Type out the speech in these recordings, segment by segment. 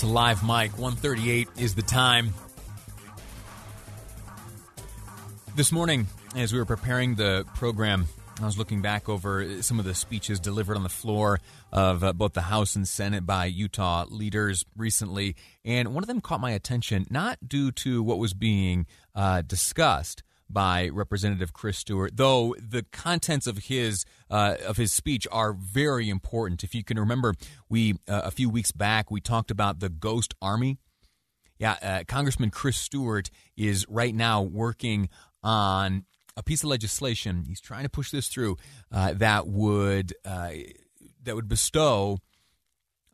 to Live Mic. 138 is the time. This morning, as we were preparing the program, I was looking back over some of the speeches delivered on the floor of uh, both the House and Senate by Utah leaders recently, and one of them caught my attention, not due to what was being uh, discussed by Representative Chris Stewart, though the contents of his uh, of his speech are very important. If you can remember, we uh, a few weeks back we talked about the Ghost Army. Yeah, uh, Congressman Chris Stewart is right now working on a piece of legislation. He's trying to push this through uh, that would uh, that would bestow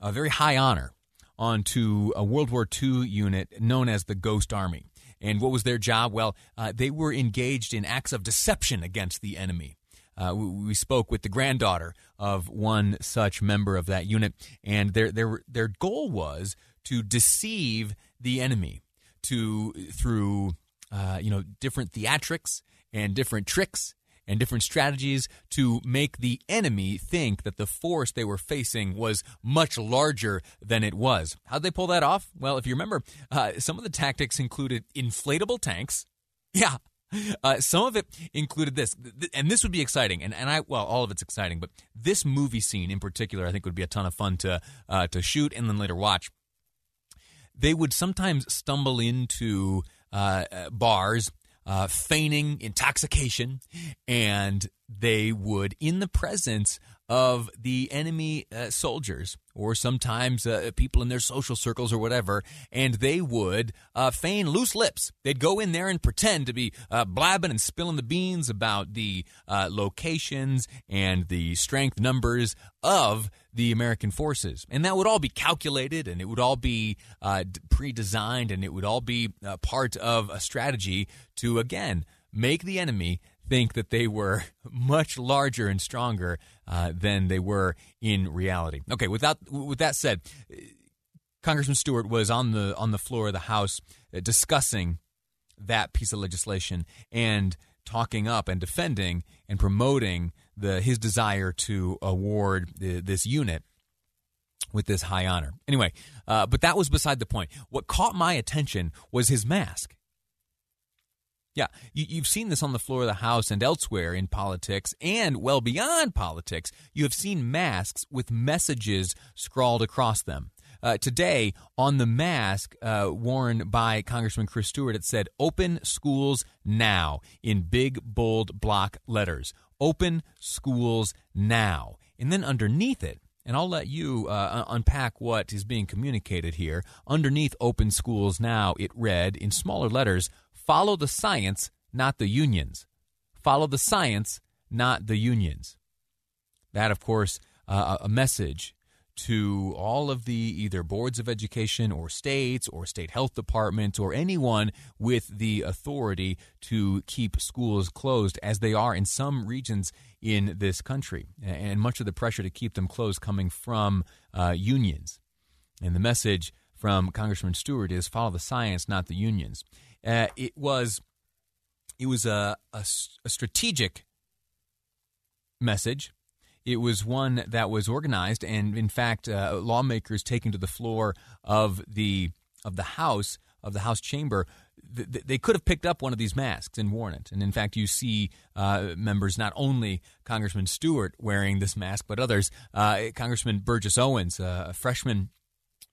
a very high honor onto a World War II unit known as the Ghost Army. And what was their job? Well, uh, they were engaged in acts of deception against the enemy. Uh, we, we, spoke with the granddaughter of one such member of that unit, and their their their goal was to deceive the enemy to through uh, you know different theatrics and different tricks and different strategies to make the enemy think that the force they were facing was much larger than it was. How'd they pull that off? Well, if you remember, uh, some of the tactics included inflatable tanks. Yeah. Uh, some of it included this, and this would be exciting. And, and I, well, all of it's exciting, but this movie scene in particular, I think would be a ton of fun to uh, to shoot and then later watch. They would sometimes stumble into uh, uh bars uh, feigning intoxication, and they would, in the presence of the enemy uh, soldiers or sometimes uh, people in their social circles or whatever, and they would uh, feign loose lips. They'd go in there and pretend to be uh, blabbing and spilling the beans about the uh, locations and the strength numbers of the American forces. And that would all be calculated and it would all be uh, pre designed and it would all be part of a strategy to, again, make the enemy think that they were much larger and stronger uh, than they were in reality. Okay, without with that said, Congressman Stewart was on the on the floor of the House uh, discussing that piece of legislation and talking up and defending and promoting the his desire to award the, this unit with this high honor. Anyway, uh, but that was beside the point. What caught my attention was his mask. Yeah, you, have seen this on the floor of the House and elsewhere in politics and well beyond politics. You have seen masks with messages scrawled across them. Uh, today, on the mask uh, worn by Congressman Chris Stewart, it said, Open schools now in big, bold block letters. Open schools now. And then underneath it, and I'll let you uh, unpack what is being communicated here. Underneath Open Schools Now, it read in smaller letters Follow the science, not the unions. Follow the science, not the unions. That, of course, uh, a message to all of the either boards of education or states or state health departments or anyone with the authority to keep schools closed as they are in some regions in this country and much of the pressure to keep them closed coming from uh, unions and the message from congressman stewart is follow the science not the unions uh, it was it was a, a, a strategic message. It was one that was organized, and in fact, uh, lawmakers taking to the floor of the of the House of the House chamber, th- they could have picked up one of these masks and worn it. And in fact, you see uh, members, not only Congressman Stewart wearing this mask, but others. Uh, Congressman Burgess Owens, uh, a freshman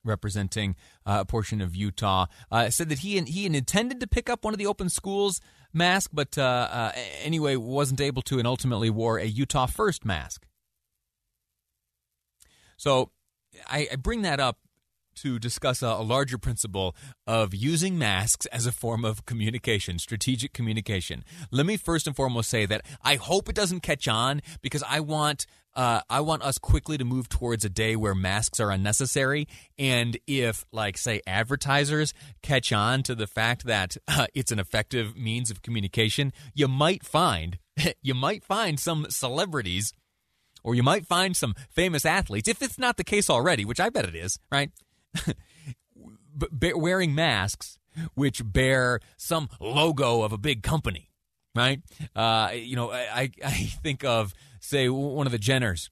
representing uh, a portion of Utah, uh, said that he he intended to pick up one of the open schools mask, but uh, uh anyway wasn't able to, and ultimately wore a Utah First mask. So I, I bring that up to discuss a, a, larger principle of using masks as a form of communication, strategic communication. Let me first and foremost say that I hope it doesn't catch on because I want uh, I want us quickly to move towards a day where masks are unnecessary. And if, like, say, advertisers catch on to the fact that uh, it's an effective means of communication, you might find you might find some celebrities or you might find some famous athletes, if it's not the case already, which I bet it is, right? wearing masks which bear some logo of a big company, right? Uh, you know, I, I think of, say, one of the Jenners,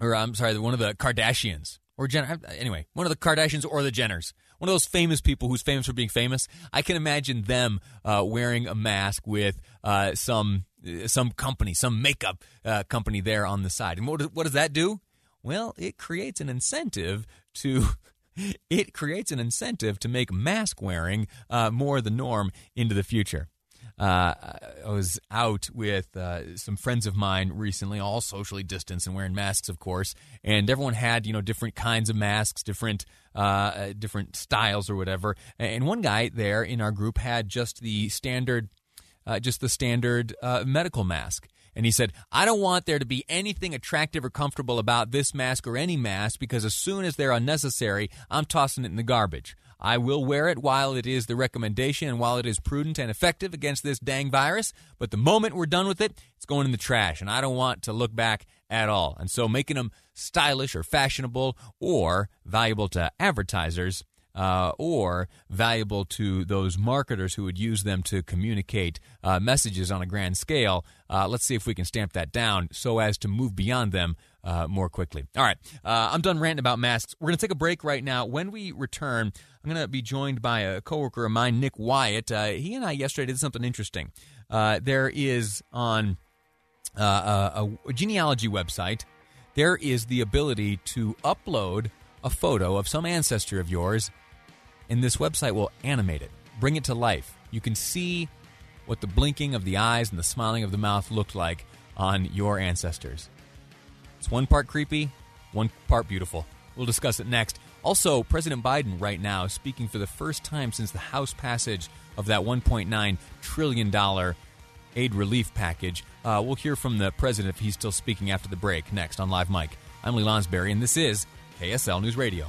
or I'm sorry, one of the Kardashians, or Jen, anyway, one of the Kardashians or the Jenners, one of those famous people who's famous for being famous. I can imagine them uh, wearing a mask with uh, some some company, some makeup uh, company there on the side. And what, what does that do? Well, it creates an incentive to. It creates an incentive to make mask wearing uh, more the norm into the future. Uh, I was out with uh, some friends of mine recently, all socially distanced and wearing masks, of course. And everyone had, you know, different kinds of masks, different uh, different styles or whatever. And one guy there in our group had just the standard uh, just the standard uh, medical mask. And he said, I don't want there to be anything attractive or comfortable about this mask or any mask because as soon as they're unnecessary, I'm tossing it in the garbage. I will wear it while it is the recommendation and while it is prudent and effective against this dang virus. But the moment we're done with it, it's going in the trash. And I don't want to look back at all. And so making them stylish or fashionable or valuable to advertisers uh, or valuable to those marketers who would use them to communicate uh, messages on a grand scale. Uh, let's see if we can stamp that down so as to move beyond them uh, more quickly. All right, uh, I'm done ranting about masks. We're going to take a break right now. When we return, I'm going to be joined by a coworker of mine, Nick Wyatt. Uh, he and I yesterday did something interesting. there is on a, a genealogy website, there is the ability to upload a photo of some ancestor of yours and this website will animate it, bring it to life. You can see what the blinking of the eyes and the smiling of the mouth looked like on your ancestors. It's one part creepy, one part beautiful. We'll discuss it next. Also, President Biden, right now, speaking for the first time since the House passage of that $1.9 trillion aid relief package. Uh, we'll hear from the president if he's still speaking after the break next on Live Mic. I'm Lee Lonsberry, and this is KSL News Radio.